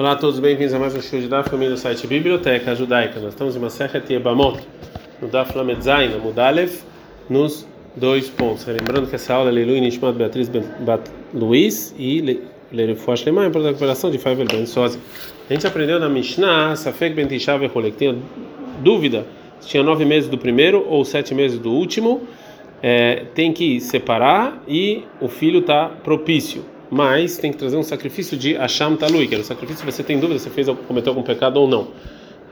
Olá a todos, bem-vindos a mais um show de da família do site Biblioteca Judaica. Nós estamos em Masechet Yebamot, no Daf Lamed Zain, no Mudalev, nos dois pontos. Lembrando que essa aula é Leilu Nishmat Beatriz Bat Luiz e Lerefuash Lema para a recuperação de Faivel Ben Sozi. A gente aprendeu na Mishnah, Safek Ben Tishav que tinha dúvida se tinha nove meses do primeiro ou sete meses do último, é, tem que separar e o filho está propício mas tem que trazer um sacrifício de Asham Talui, que é o sacrifício você tem dúvida se fez cometeu algum pecado ou não.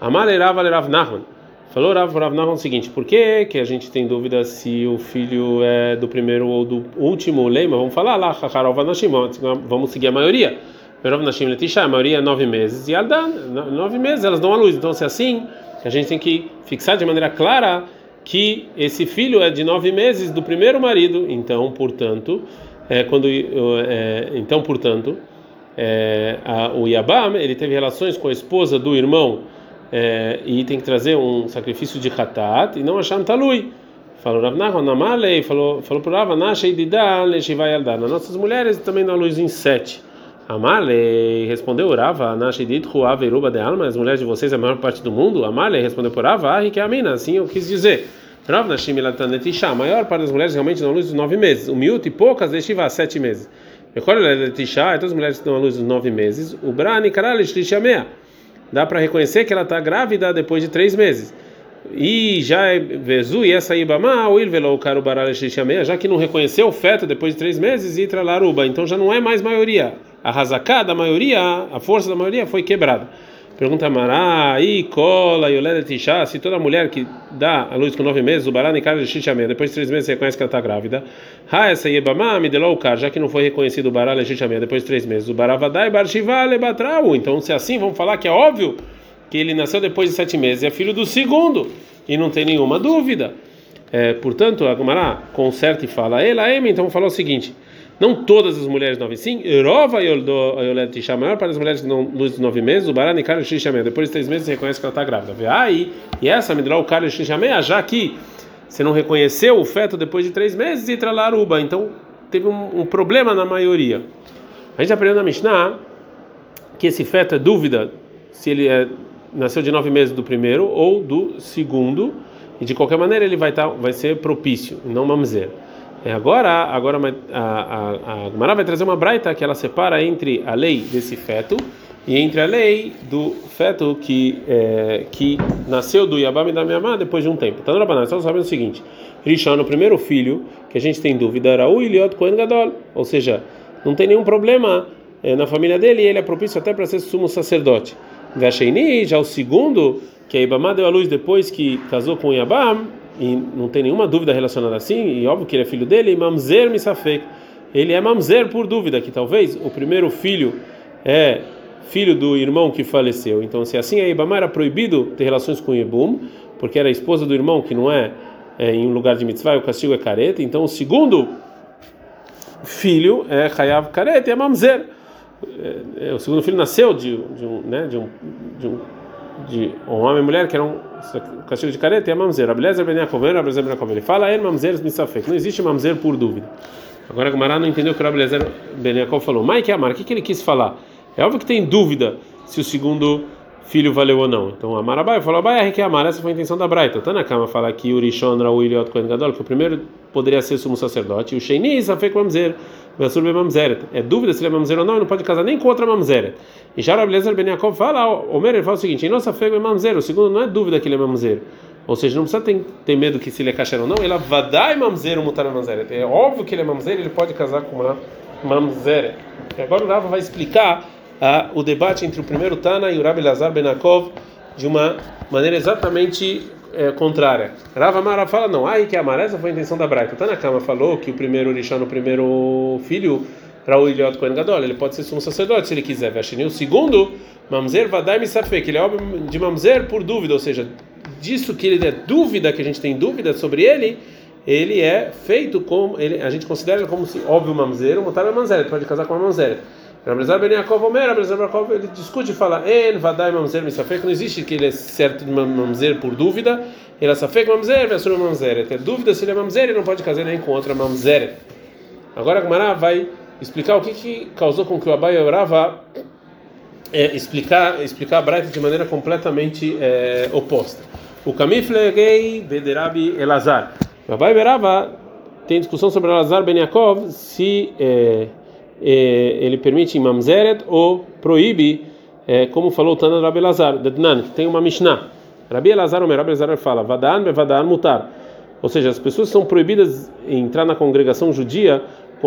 Amalerav Alerav Nahman. Falou Rav Rav Nahman o seguinte: por que, que a gente tem dúvida se o filho é do primeiro ou do último leima? Vamos falar lá, vamos seguir a maioria. Perov Nashim Letisha, a maioria é nove meses, e Aldan, nove meses elas dão a luz. Então, se é assim, a gente tem que fixar de maneira clara que esse filho é de nove meses do primeiro marido, então, portanto é, quando é, então portanto é, a, o Yabam ele teve relações com a esposa do irmão é, e tem que trazer um sacrifício de Hatat e não achar Talui. Falou Rav Nahon Namalei falou falou para Rav Nashei Didal Leshivai nas nossas mulheres também na luz em sete. Amalei respondeu Rava Nashei Didhu Averuba de Alma as mulheres de vocês é a maior parte do mundo Amalei respondeu por Rava Ah, que assim eu quis dizer Rav Nashim A maior parte das mulheres realmente dão a luz dos nove meses. O miúdo e poucas deixiva sete meses. Recolhe Letisha, todas as mulheres dão a luz dos nove meses. O Brani Karali Shlishamea. Dá para reconhecer que ela está grávida depois de três meses. E já é Vezu e essa Ibama, o Ilvelo Karu Barale Shlishamea, já que não reconheceu o feto depois de três meses, e Tralaruba. Então já não é mais maioria. A razaká da maioria, a força da maioria foi quebrada. Pergunta Mará, e cola, Yoleda Tisha, se toda mulher que dá a luz com nove meses, o bará de Shishamé, depois de três meses reconhece que ela está grávida, Ha, essa Yebama, me delou o já que não foi reconhecido o bará Shishamé, depois de três meses, o bará vadai barshiva lebatrau. Então, se é assim, vamos falar que é óbvio que ele nasceu depois de sete meses, é filho do segundo, e não tem nenhuma dúvida. É, portanto, a Gumará conserta e fala, ela, então vamos falar o seguinte. Não todas as mulheres nove sim. Rova Yolet Tisha, maior para as mulheres de nove meses, o Barani Kari Shishamé. Depois de três meses reconhece que ela está grávida. Aí, e essa Midral Kari Shishamé, já que você não reconheceu o feto depois de três meses e tralaruba. Então teve um, um, problema na maioria. A gente aprendeu na Mishnah que esse feto é dúvida se ele é, nasceu de nove meses do primeiro ou do segundo. E de qualquer maneira ele vai, tá, vai ser propício, não mamzer. É agora, agora a, Gemara vai trazer uma braita que ela separa entre a lei desse feto e entre a lei do feto que é, que nasceu do Yabam e da minha mãe depois de um tempo. Então, Rabanan, estamos sabendo o seguinte: Rishon, o primeiro filho que a gente tem dúvida era o Iliot Kohen Gadol, ou seja, não tem nenhum problema é, na família dele e ele é propício até para ser sumo sacerdote. Vesheini, já o segundo, que a Ibama deu a luz depois que casou com Yabam, e não tem nenhuma dúvida relacionada assim, e óbvio que ele é filho dele, Mamzer Misafek. Ele é Mamzer por dúvida, que talvez o primeiro filho é filho do irmão que faleceu. Então, se assim a Ibama era proibido ter relações com Ibum, porque era esposa do irmão que não é, é em um lugar de mitzvah, o castigo é careta. Então, o segundo filho é Hayav careta e é Mamzer. É, é, o segundo filho nasceu de, de um, né, de um, de um de homem e mulher que eram castigo de careta e a mamzer. Abelezer ben Yaakov, Abelezer ben Yaakov. Ele fala, el mamzer misafek. Não existe mamzer por dúvida. Agora a Gamara não entendeu o que o Abelezer ben Yaakov falou. Que amar, o que, ele quis falar? É óbvio que tem dúvida se o segundo filho valeu ou não. Então Amarabai falou, Abai que amar, essa foi a intenção da Braita. Tanakama fala que o Rishon Raul Kohen Gadol, que o primeiro poderia ser sumo sacerdote, e o Sheini Safek mamzer. É dúvida se ele é mamzer ou não, ele não pode casar nem com outra mamzeret. E já Rabelezer Ben Yaakov fala, Omer ele fala o seguinte: em nossa fé é mamzer, o segundo não é dúvida que ele é mamzer. Ou seja, não precisa ter, ter medo que se ele é kasher ou não, ele vadai mamzer ou mutar mamzeret. É óbvio que ele é mamzer, ele pode casar com uma mamzeret. E agora o Rava vai explicar ah, o debate entre o primeiro Tana e o Rabi Lazar Ben Yaakov de uma maneira exatamente é, contrária. Rava Mara fala não, ai que a essa foi a intenção da Braita. Tanakama falou que o primeiro Rishon, o primeiro filho, para o Iliot Kohen Gadol, ele pode ser sumo sacerdote se ele quiser. Vashini, o segundo, Mamzer Vadai Misafek, ele é óbvio de Mamzer por dúvida, ou seja, disso que ele é dúvida, que a gente tem dúvida sobre ele, ele é feito como, ele, a gente considera como se óbvio Mamzer, o Motar Mamzer, ele pode casar com a Mamzer. Rabelazar Ben Yaakov Omer, Rabelazar Ben Yaakov, ele discute e fala, En vadai mamzer misafek, não existe que ele é certo de mamzer por dúvida, ele é safek mamzer, vesur mamzer, tem dúvida se ele é mamzer, ele não pode casar nem com outra mamzer. Agora a vai explicar o que, que causou com que o Abai e o Rava é, explicar explicar a Braita de maneira completamente é, oposta. O Kamiflegei Bederabi Elazar. Rabai Berava tem discussão sobre Elazar Ben Yaakov se é, é, ele permite Mamzeret ou proíbe, é, como falou Tana Rabi Elazar, que tem uma Mishnah. Rabi Elazar, o Rabi Elazar fala, Vadan Vadan mutar. Ou seja, as pessoas são proibidas em entrar na congregação judia,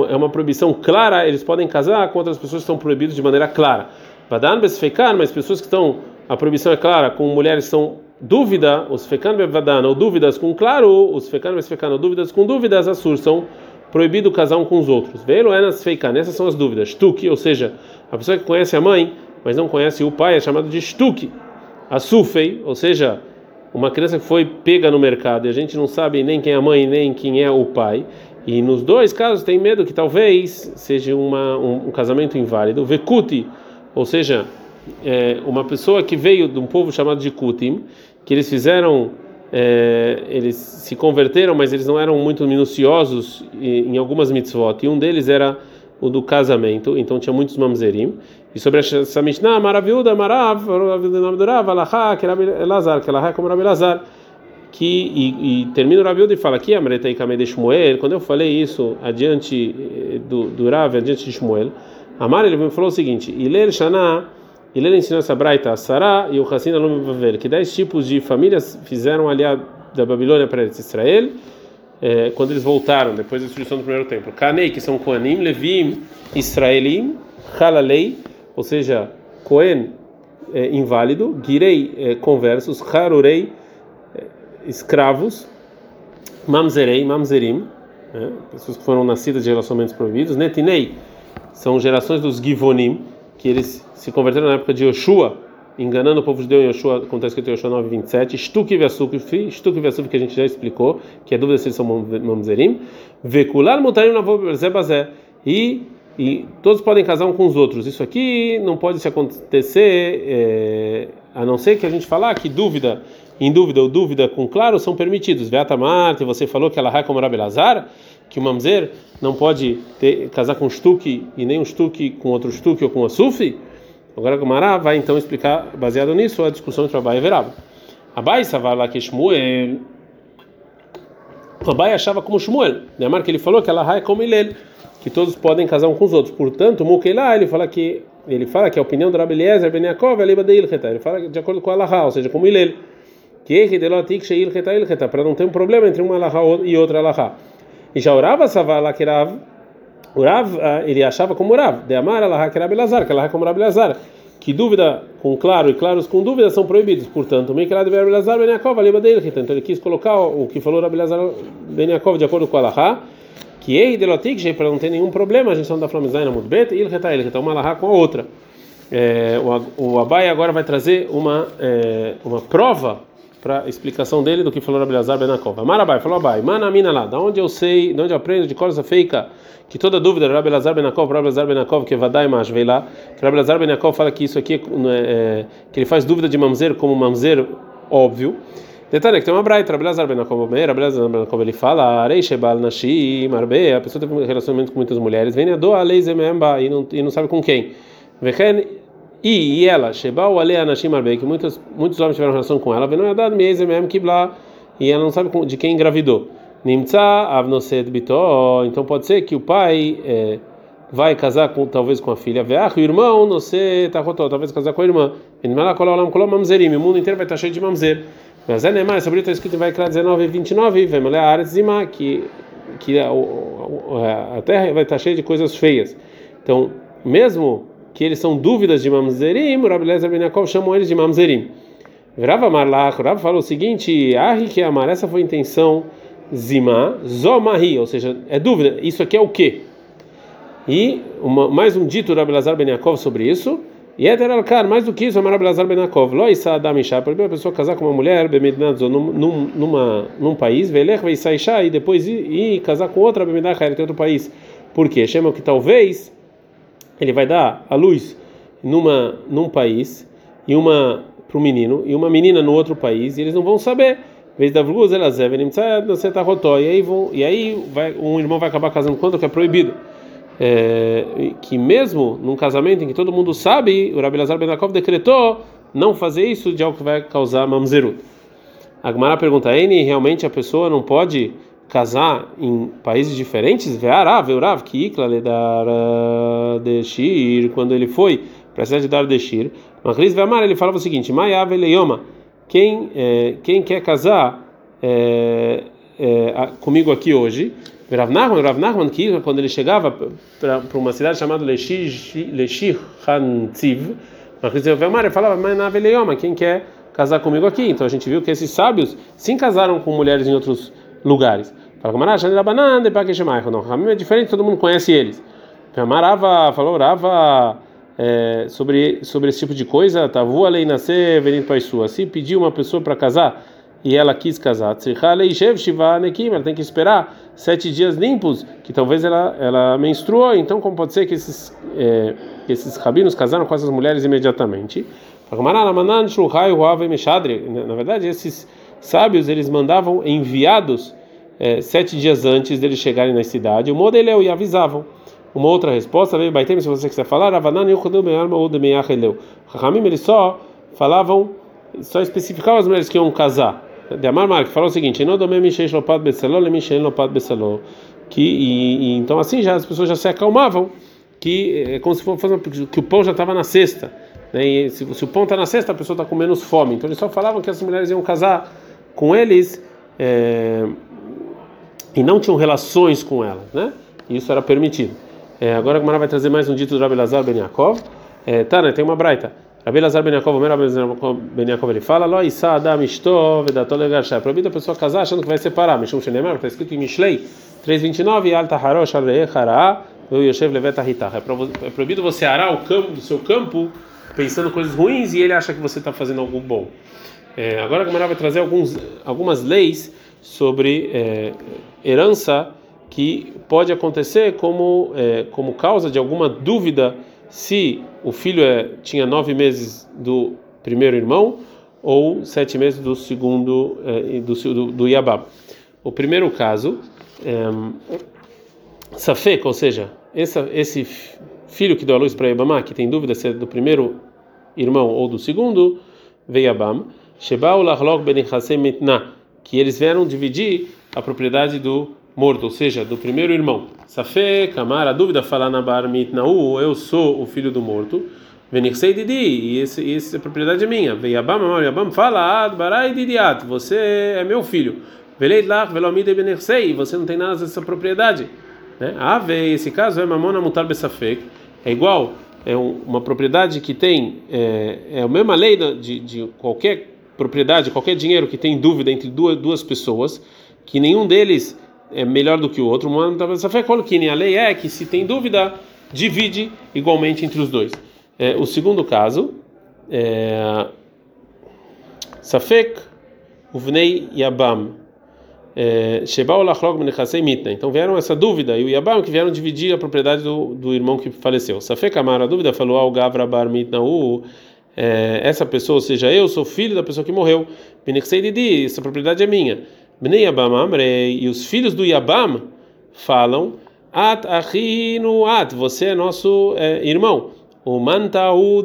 é uma proibição clara, eles podem casar com outras pessoas que estão proibidas de maneira clara. Vadan Besfekar, mas pessoas que estão, a proibição é clara, com mulheres que são dúvida, os fekan bevadana, ou dúvidas com claro, os fekan besfekan, ou dúvidas com dúvidas, assur, são proibido casar um com os outros. Velo enas feikan, essas são as dúvidas. Shtuki, ou seja, a pessoa que conhece a mãe, mas não conhece o pai, é chamado de shtuki. Asufei, ou seja, uma criança que foi pega no mercado e a gente não sabe nem quem é a mãe nem quem é o pai. E nos dois casos tem medo que talvez seja uma, um, um casamento inválido. Vekuti, ou seja, é, uma pessoa que veio de um povo chamado de Kutim, que eles fizeram, é, eles se converteram, mas eles não eram muito minuciosos em, algumas mitzvot, e um deles era o do casamento, então tinha muitos mamzerim. E sobre essa Mishnah, maravilhosa, marav, marav, alahá, que era Elazar, que alahá é como Rabi Elazar, que e, e termina o Rabi e fala aqui, Amreta e Kamei de Shmuel, quando eu falei isso adiante eh, do, do Rav, adiante de Shmuel, Amar ele falou o seguinte, Iler Shana e ele ensinou essa braita a Sará e o Hassin Alum Bavel, que dez tipos de famílias fizeram ali da Babilônia para Israel, é, quando eles voltaram, depois da destruição do primeiro templo. Kanei, que são Koanim, Levim, Israelim, Halalei, ou seja, Cohen, é, inválido, Girei, é, conversos, Harurei, escravos, Mamzerei, Mamzerim, pessoas que foram nascidas de relacionamentos proibidos, Netinei, são gerações dos Givonim, que eles se converteram na época de Yoshua, enganando o povo judeu em Yoshua, como está escrito em Yoshua 9:27, Shtuk Vesuf, Shtuk que a gente já explicou, que é dúvida se eles são mamzerim, Vekular Mutarim Navobezebazé, e e todos podem casar um com os outros. Isso aqui não pode se acontecer, é, a não ser que a gente falar que dúvida, em dúvida ou dúvida com claro são permitidos. Veata Marte, você falou que ela é como Rabelazar, que o mamzer não pode ter, casar com um shtuki e nem um shtuki com outro shtuki ou com a sufi. Agora a Gomara vai então explicar, baseado nisso, a discussão entre Abai e Veraba. Abai savar lá que Shmuel. Abai achava como Shmuel. Neymar que ele falou que ela é como ele, que todos podem casar um com os outros. Portanto, Mukeila ele fala que ele fala que a opinião do Rabi Eliezer Ben Yaakov é liba de Ilcheta. Ele fala de acordo com a Alaha, ou seja, como Ilel. Que para não ter um problema entre uma Alaha e outra Alaha. E já orava Savar lá que Rav, o Rav, ah, ele achava como Rav, de amar Allah que Rabi Lazar, que Allah é como Rabi Lazar, que dúvida com claro e claros com dúvida são proibidos. Portanto, meio que lá de Rabi Lazar Ben Yaakov, ali dele, então ele quis colocar o que falou Rabi Lazar Ben Yaakov de acordo com Allah, que ei delotik, para não ter nenhum problema, a gente não flamizaina muito beta, e ele reta ele reta uma Allah com a outra. É, o, o Abai agora vai trazer uma é, uma prova para explicação dele do que falou Rabelazar Benakov. Amarabai falou Abai, manamina lá, da onde eu sei, de onde eu aprendo de coisa feika que toda dúvida Rabelazar Benakov, Rabelazar Benakov que vadai veio lá, que Rabelazar Benakov fala que isso aqui é, é, que ele faz dúvida de mamzer como mamzer óbvio. Detalhe que tem uma braita, Rabelazar Benakov, Rabelazar Benakov ele fala, Arei Shebal Nashi, Marbe, a pessoa tem um relacionamento com muitas mulheres, vem a doa e não e não sabe com quem. Vechen e, ela, Shebal Ale Anashim Arbei, que muitos, muitos homens tiveram relação com ela, Venu Yadad Meizemem Kibla, e ela não sabe de quem engravidou. Nimtza Avnosed Bitó, então pode ser que o pai é, vai casar com, talvez com a filha, Veach, o irmão, não sei, Tahotó, talvez casar com a irmã. O mundo inteiro vai estar cheio de mamzer. Mas é Neymar, sobre isso está escrito em Vaikra 19 e 29, Vemale Aretzima, que, que a, a, a terra vai estar cheia de coisas feias. Então, mesmo que eles são dúvidas de mamzerim, Rabi Lezer Ben Yaakov eles de mamzerim. Rav Amarlach, Rav falou o seguinte: Ahi que amar, essa foi a intenção zima, zomahi, ou seja, é dúvida, isso aqui é o quê? E uma, mais um dito Rabi Lazar Ben Yaakov sobre isso. E é Alkar, mais do que isso, Amar Rabi Lazar Ben Yaakov, Lo Isa Adam Isha, para a pessoa casar com uma mulher, Bemednadzo, num, num, numa, num país, Velech Veisai Isha, e depois ir, ir casar com outra Bemedachar, em outro país. Por quê? Chama que talvez ele vai dar a luz numa num país e uma para o menino e uma menina no outro país e eles não vão saber. Vez da vluz elas devem você tá rotó e aí vão e aí vai um irmão vai acabar casando quando que é proibido. É, que mesmo num casamento em que todo mundo sabe, o Rabi Lazar Ben Yaakov decretou não fazer isso de algo que vai causar mamzerut. A Gemara pergunta: N realmente a pessoa não pode casar em países diferentes? Ve'arav, ve'urav, que ikla le dar deshir, quando ele foi para a cidade de dar. Macris ve'amar, ele falava o seguinte: Mayav eleyoma, quem é, quem quer casar é, é, comigo aqui hoje? Rav Nachman, Rav que quando ele chegava para uma cidade chamada Leshir Hantziv, ve'amar, ele falava: Mayav eleyoma, quem quer casar comigo aqui. Então a gente viu que esses sábios sim casaram com mulheres em outros lugares. Fala com Não, Ramim é diferente, todo mundo conhece eles. Amarava, falou, orava é, sobre, sobre esse tipo de coisa. Tavu lei nascer, venindo para sua. Se pedir uma pessoa para casar e ela quis casar, ela tem que esperar sete dias limpos, que talvez ela, ela menstruou. Então, como pode ser que esses, é, que esses rabinos casaram com essas mulheres imediatamente? Na verdade, esses sábios eles mandavam enviados é, sete dias antes deles chegarem na cidade. O modeleu e avisavam. Uma outra resposta se você quiser falar, Rahamim eles só falavam, só especificavam as mulheres que iam casar. De Amar Mark falou o seguinte: que e, e, então assim já as pessoas já se acalmavam que é como se fosse que o pão já estava na cesta. Né? Se, se o pão está na cesta, a pessoa está com menos fome. Então eles só falavam que as mulheres iam casar com eles é, e não tinham relações com elas, né? Isso era permitido. É, agora a Gemara vai trazer mais um dito do Rabi Lazar Ben Yaakov. É, tá, né? Tem uma braita. Rabi Lazar Ben Yaakov, o Rabi Ben Yaakov, ele fala: Lo isa adam ishto vedato legashá. É proibido a pessoa casar achando que vai separar. Mishum shenemar, está escrito em Mishlei 3:29, alta harosh al re'eh hará, eu yoshev levet ahitah. É proibido você arar o campo do seu campo pensando coisas ruins e ele acha que você está fazendo algo bom. É, agora a Gamara vai trazer alguns, algumas leis sobre é, herança que pode acontecer como, é, como causa de alguma dúvida se o filho é, tinha nove meses do primeiro irmão ou sete meses do segundo é, do, do, do. O primeiro caso, é, Safek, ou seja, essa, esse filho que deu a luz para Yabamá, que tem dúvida se é do primeiro irmão ou do segundo, Veiabam, Shebau Lachlok Benichasem Mitna, que eles vieram dividir a propriedade do morto, ou seja, do primeiro irmão. Safé, Kamar, a dúvida fala na Bar Mitnau, eu sou o filho do morto. Venichsei Didi, e esse, essa propriedade é minha. Veiabam, Yabam, fala Ad Barai Didiat, você é meu filho. Veleit Lach Velomide Benichsei, você não tem nada dessa propriedade. Né? Ave, esse caso é Mamona Mutar Besafek, é igual é uma propriedade que tem é, é a mesma lei de, de qualquer propriedade, qualquer dinheiro que tem dúvida entre duas, duas pessoas, que nenhum deles é melhor do que o outro. A lei é que se tem dúvida, divide igualmente entre os dois. É, o segundo caso é Safek Uvnei Yabam é, então vieram essa dúvida e o Yabam que vieram dividir a propriedade do, do irmão que faleceu. Safek Amar, a dúvida falou ao Gavra Bar Mitnau, é, essa pessoa, ou seja, eu sou filho da pessoa que morreu. Essa propriedade é minha. E os filhos do Yabam falam, At At, você é nosso é, irmão. O Mantau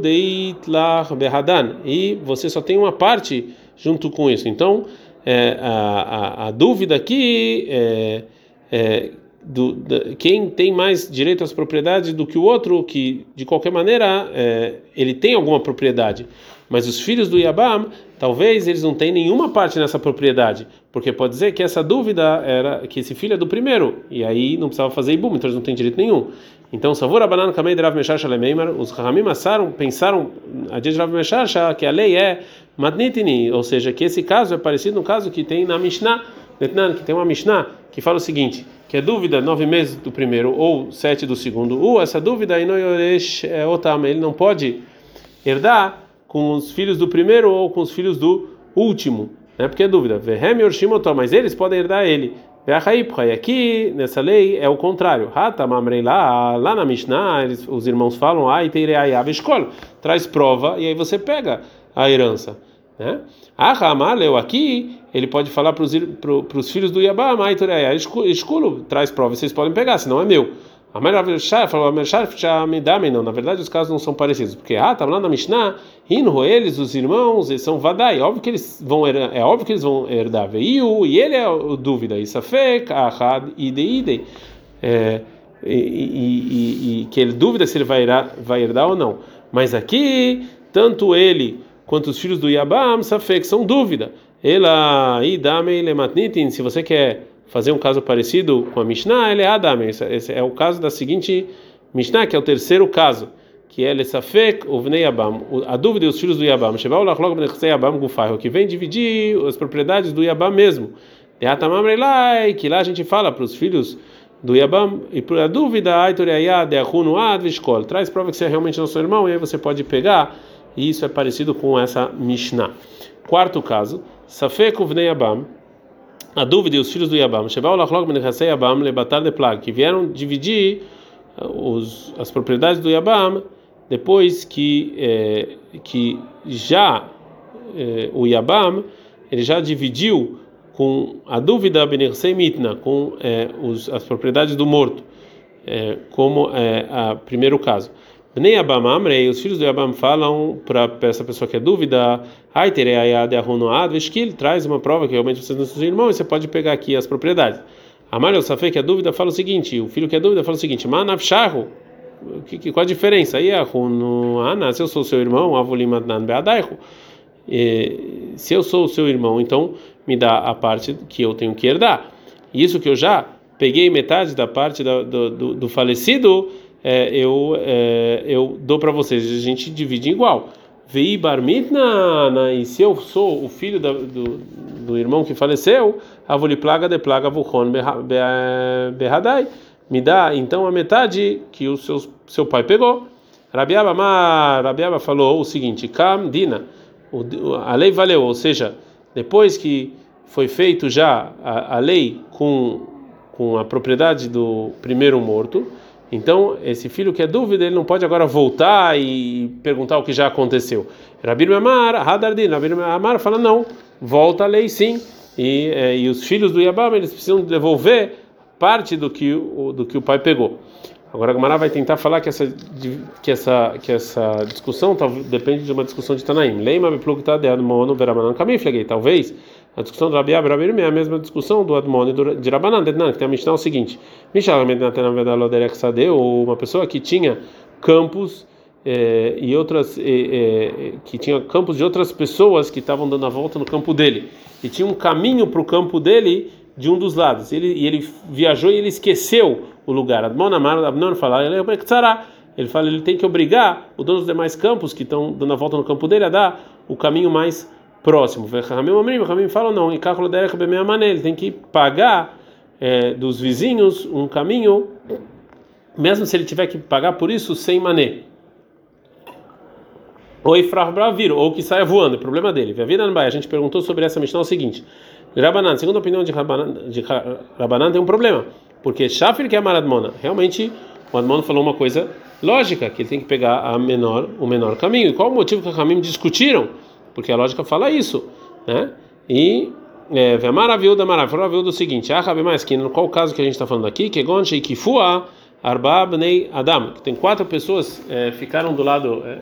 Behadan, e você só tem uma parte junto com isso. Então, é, a, a, a, dúvida aqui é, é do, da, quem tem mais direito às propriedades do que o outro, que de qualquer maneira é, ele tem alguma propriedade. Mas os filhos do Yabam, talvez eles não tenham nenhuma parte nessa propriedade, porque pode dizer que essa dúvida era que esse filho é do primeiro, e aí não precisava fazer ibum, então eles não têm direito nenhum. Então, Savor Abanan Kamei de Rav Meshach os Rahamim pensaram a dia de Rav Meshach que a lei é Madnitini, ou seja, que esse caso é parecido no caso que tem na Mishnah, que tem uma Mishnah que fala o seguinte, que é dúvida nove meses do primeiro ou sete do segundo, ou essa dúvida é ele não pode herdar com os filhos do primeiro ou com os filhos do último, né? Porque é dúvida, mas eles podem herdar ele. E aqui, nessa lei, é o contrário. lá, lá na Mishnah, os irmãos falam, traz prova e aí você pega a herança. Né? Ahamaleu aqui, ele pode falar para os filhos do Yabá, esculo, traz prova, vocês podem pegar, senão é meu. A não. Na verdade, os casos não são parecidos, porque ah, tá lá na Mishnah, Inro, eles, os irmãos, eles são vadai, óbvio que eles vão é óbvio que eles vão herdar veiu, e ele é o dúvida, Isafek, Ahad, Ide, Ide. É, e, e, e, e, que ele dúvida se ele vai herdar, vai herdar ou não. Mas aqui, tanto ele quanto os filhos do Yabam, Safek, são dúvida. Ela, Idame, Lematnitin, se você quer fazer um caso parecido com a Mishnah, ele é Adam. Esse é o caso da seguinte Mishnah, que é o terceiro caso, que é Lesafek Uvnei Yabam, a dúvida e os filhos do Yabam, Shebau Lachlog Benechsei Yabam Gufai, que vem dividir as propriedades do Yabam mesmo. De Atamam Relai, que lá a gente fala para os filhos do Yabam, e por a dúvida, Aitor Yayad, Ahunu Ad, Vishkol, traz prova que você é realmente nosso irmão, e aí você pode pegar, e isso é parecido com essa Mishnah. Quarto caso, Safek Uvnei Yabam, a dúvida e os filhos do Yabam, Yabam lebatar de plag, que vieram dividir uh, os, as propriedades do Yabam depois que é, que já é, o Yabam ele já dividiu com a dúvida Benersei Mitna com é, os, as propriedades do morto, como é a primeiro caso. Bnei Abam Amrei, os filhos do Abam falam para essa pessoa que é dúvida, Aiter Ayad Ahunoad Veshkil, traz uma prova que realmente vocês não são irmãos e você pode pegar aqui as propriedades. Amalio Safei, que é dúvida, fala o seguinte: o filho que é dúvida fala o seguinte, Manavshahu, qual a diferença? Aí Ahunoana, se eu sou seu irmão, Avulimadnan Beadaihu, se eu sou o seu irmão, então me dá a parte que eu tenho que herdar. Isso que eu já peguei metade da parte do, do, do falecido é, eu, é, eu dou para vocês, a gente divide igual. Vei barmitna, e se eu sou o filho da, do, do irmão que faleceu, avoli plaga de plaga vuchon berradai, me dá então a metade que o seu, seu pai pegou. Rabiaba, Rabiaba falou o seguinte: Kam dina, a lei valeu, ou seja, depois que foi feito já a, a lei com, com a propriedade do primeiro morto então, esse filho que é dúvida, ele não pode agora voltar e perguntar o que já aconteceu. Rabir Amar, Hadardin, Rabir Amar fala não, volta a lei sim. E, é, e os filhos do Yabam, eles precisam devolver parte do que o, do que o pai pegou. Agora a Gamara vai tentar falar que essa que essa que essa discussão tá, depende de uma discussão de Tanaim. Leima me plugta de Admono veramanan kamiflegei. Talvez a discussão do Rabi Abraham é a mesma discussão do Admon e de Rabanan, que tem a Mishnah é o seguinte: ou uma pessoa que tinha campos eh, e outras eh, eh, que tinha campos de outras pessoas que estavam dando a volta no campo dele e tinha um caminho para o campo dele de um dos lados. Ele e ele viajou e ele esqueceu o lugar. Admon Amar, Admon fala, ele é ele fala, ele tem que obrigar o dono dos demais campos que estão dando a volta no campo dele a dar o caminho mais próximo. Ramim fala não, e ele tem que pagar é, dos vizinhos um caminho, mesmo se ele tiver que pagar por isso sem mané. Ou Ifrah Bravir, ou que saia voando, é problema dele. A gente perguntou sobre essa Mishnah o seguinte: Rabanan, segundo a opinião de Rabanan, de Rabanan tem um problema, porque Shafir que é Maradmona, realmente o Admon falou uma coisa lógica, que ele tem que pegar a menor, o menor caminho. E qual o motivo que os caminhos discutiram? Porque a lógica fala isso, né? E é maravilha da maravilha do seguinte, ah, mais que no qual caso que a gente está falando aqui, que gonche que fua arba bnei adam, que tem quatro pessoas é, ficaram do lado é,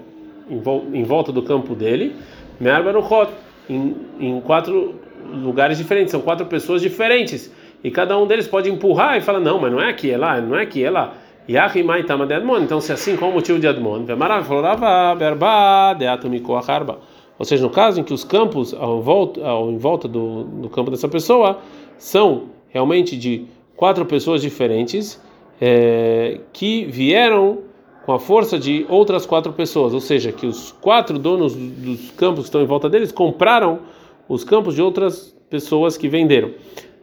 em, vol em, volta do campo dele, me'arbaruchot, em, em quatro lugares diferentes, são quatro pessoas diferentes, e cada um deles pode empurrar e falar não, mas não é aqui, é lá, não é aqui, é lá. Yahimai tama de Admon, então se é assim, qual o motivo de Admon? Maravilha, falou, Rava, berba, de atomiko acharba. Ou seja, no caso em que os campos ao volta, ao, em volta do, do campo dessa pessoa são realmente de quatro pessoas diferentes é, que vieram com a força de outras quatro pessoas, ou seja, que os quatro donos dos campos que estão em volta deles compraram os campos de outras pessoas que venderam.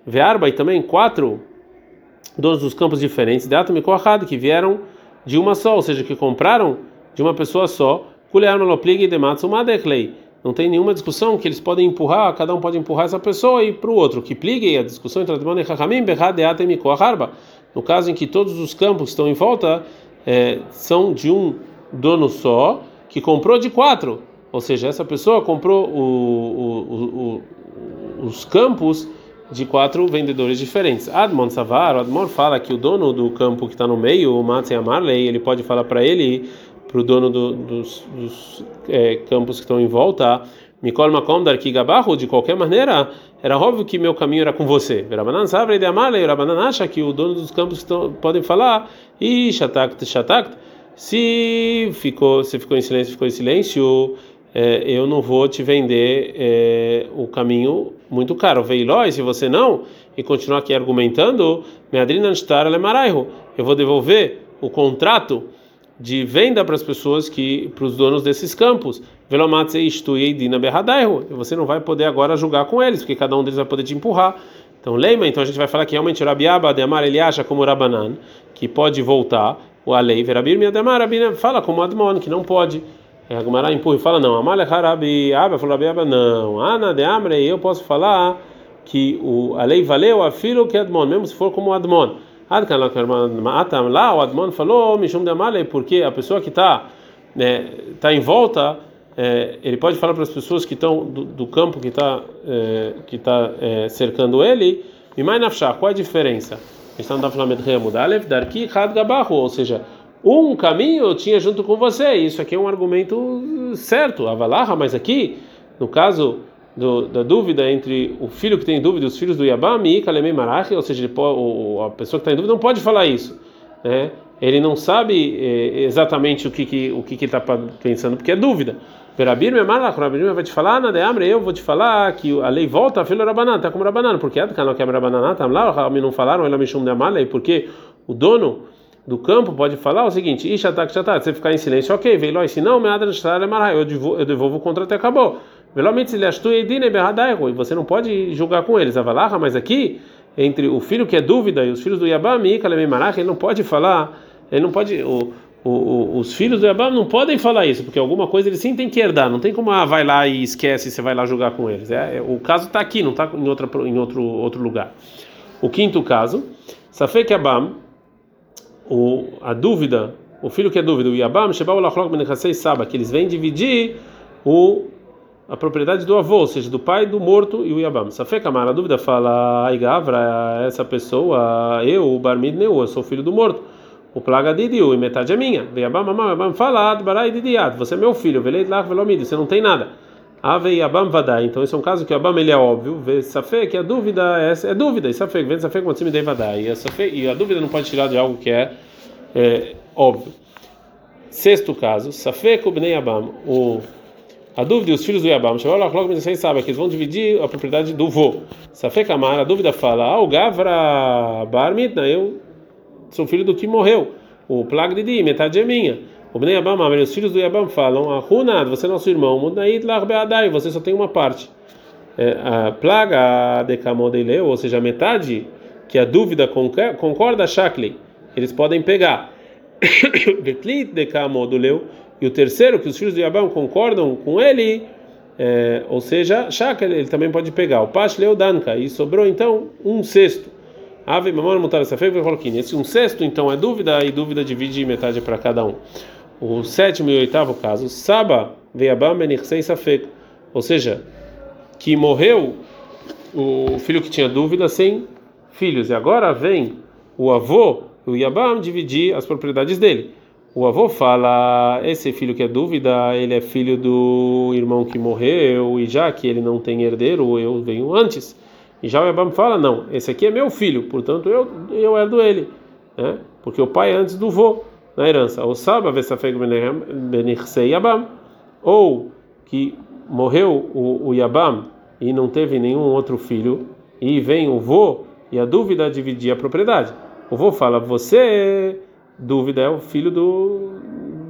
Vearba e também quatro donos dos campos diferentes, de Atom e que vieram de uma só, ou seja, que compraram de uma pessoa só, não tem nenhuma discussão que eles podem empurrar, cada um pode empurrar essa pessoa e para o outro. Que pligue a discussão entre Admon e Chachamim, no caso em que todos os campos que estão em volta é, são de um dono só, que comprou de quatro. Ou seja, essa pessoa comprou o, o, o, os campos de quatro vendedores diferentes. Admon Savar, Admon fala que o dono do campo que está no meio, o Matzei Amarley, ele pode falar para ele, o dono do, dos, dos é, campos que estão em volta, Mikol Makom Darki Gabarro, de qualquer maneira, era óbvio que meu caminho era com você. Rabanan Savra de Amarley, Rabanan acha que o dono dos campos estão, podem falar, e Shatakt, Shatakt, se ficou, se ficou em silêncio, ficou em silêncio é, eu não vou te vender é, o caminho muito caro. Veilói, se você não, e continuar aqui argumentando, eu vou devolver o contrato de venda para as pessoas que para os donos desses campos. E você não vai poder agora julgar com eles, porque cada um deles vai poder te empurrar. Então, lembra, então a gente vai falar que realmente Rabiaba de Amar ele acha como Rabanan, que pode voltar, o Alei, Verabir, Miadamar, fala como Admon, que não pode. É, a Gumara empurra e fala: não, Amalek Harabi Abba falou Rabi Abba, não. Ana de Amre, eu posso falar que o, a lei valeu a filho que Admon, mesmo se for como Admon. Lá o Admon falou, Mishum de Amalek, porque a pessoa que está né, tá em volta, é, ele pode falar para as pessoas que estão do, do, campo que está é, que tá, é, cercando ele, e mais nafshah, qual a diferença? A gente está no Daflamed Remudalev, Darki Had Gabahu, ou seja, um caminho tinha junto com você. Isso aqui é um argumento certo, avalaha, mas aqui, no caso do, da dúvida entre o filho que tem dúvida e os filhos do Yabam e Kalemei Marachi, ou seja, a pessoa que está em dúvida não pode falar isso. Né? Ele não sabe é, exatamente o que, que o que, que ele está pensando, porque é dúvida. Perabir me mala, Rabir vai te falar, na de Amre, eu vou te falar que a lei volta filho Rabanan, tá como Rabanan, porque é canal que é Rabanan, tá lá, não falaram, ela me chama de Amale, porque o dono do campo pode falar o seguinte: Ishatak Shatat, você ficar em silêncio, ok, veio se não, eu devolvo, eu devolvo o contrato e acabou. E você não pode julgar com eles. Avalaha, mas aqui, entre o filho que é dúvida e os filhos do Yabam, ele não pode falar, ele não pode. O, o, os filhos do Yabam não podem falar isso, porque alguma coisa eles sim têm que herdar. Não tem como, ah, vai lá e esquece, você vai lá julgar com eles. É, é o caso está aqui, não está em, outra, em outro, outro lugar. O quinto caso, Safek Yabam a dúvida, o filho que é dúvida, o Yabam, que eles vêm dividir o, a propriedade do avô, ou seja, do pai do morto e o Yabam. Safek Amar, a dúvida fala, Aigavra, essa pessoa, eu, o Barmid Neu, eu sou filho do morto. O plaga de Diu, e metade é minha. Yabam, Amam, Yabam, fala, Barai Didiat, você é meu filho, Veleit Lach Velomid, você não tem nada. Ave Yabam Vadai. Então esse é um caso que o Yabam ele é óbvio. Vê que a dúvida é, é dúvida. E Safé, vê Safé quando se me dei Vadai. E a, dúvida não pode tirar de algo que é, é óbvio. Sexto caso, Safé Kubnei Yabam. O a dúvida, os filhos do Yabam, vocês sabem que eles vão dividir a propriedade do vô. Safé Kamar, a dúvida fala: Ah, o Gavra Barmitna, eu sou filho do que morreu. O Plag de metade é minha. O Bnei Abam, os filhos do Yabam falam: Ahunad, você é nosso irmão, Mudaid Larbeadai, você só tem uma parte. É, a plaga de Kamodeleu, ou seja, metade que a dúvida concorda, Shakli, eles podem pegar. Betlit de Kamoduleu, e o terceiro, que os filhos do Yabam concordam com ele, é, ou seja, Shakli, ele também pode pegar. O Pash Danka, e sobrou então um sexto. Ave Mamon Mutar Safek Esse um sexto, então, é dúvida, e dúvida divide metade para cada um o sétimo e oitavo caso, Saba veiabam benichsei safek, ou seja, que morreu o filho que tinha dúvida sem filhos, e agora vem o avô, o Yabam, dividir as propriedades dele. O avô fala: esse filho que é dúvida, ele é filho do irmão que morreu, e já que ele não tem herdeiro, eu venho antes. E já o Yabam fala: não, esse aqui é meu filho, portanto eu, eu herdo ele, né? porque o pai é antes do vô na herança. Ou Saba Vesafeg Benichsei Yabam, ou que morreu o, o Yabam e não teve nenhum outro filho, e vem o vô e a dúvida dividir a propriedade. O vô fala: Você, dúvida, é o filho do,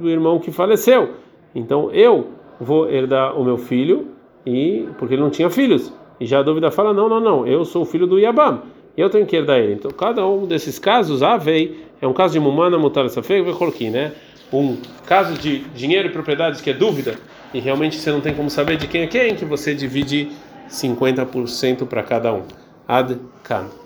do irmão que faleceu. Então eu vou herdar o meu filho, e porque ele não tinha filhos. E já a dúvida fala: Não, não, não, eu sou o filho do Yabam e eu tenho que herdar ele. Então, cada um desses casos, Avei, é um caso de Mumana Mutar Safek Vekolki, né? Um caso de dinheiro e propriedades que é dúvida, e realmente você não tem como saber de quem é quem, que você divide 50% para cada um. Ad Kan.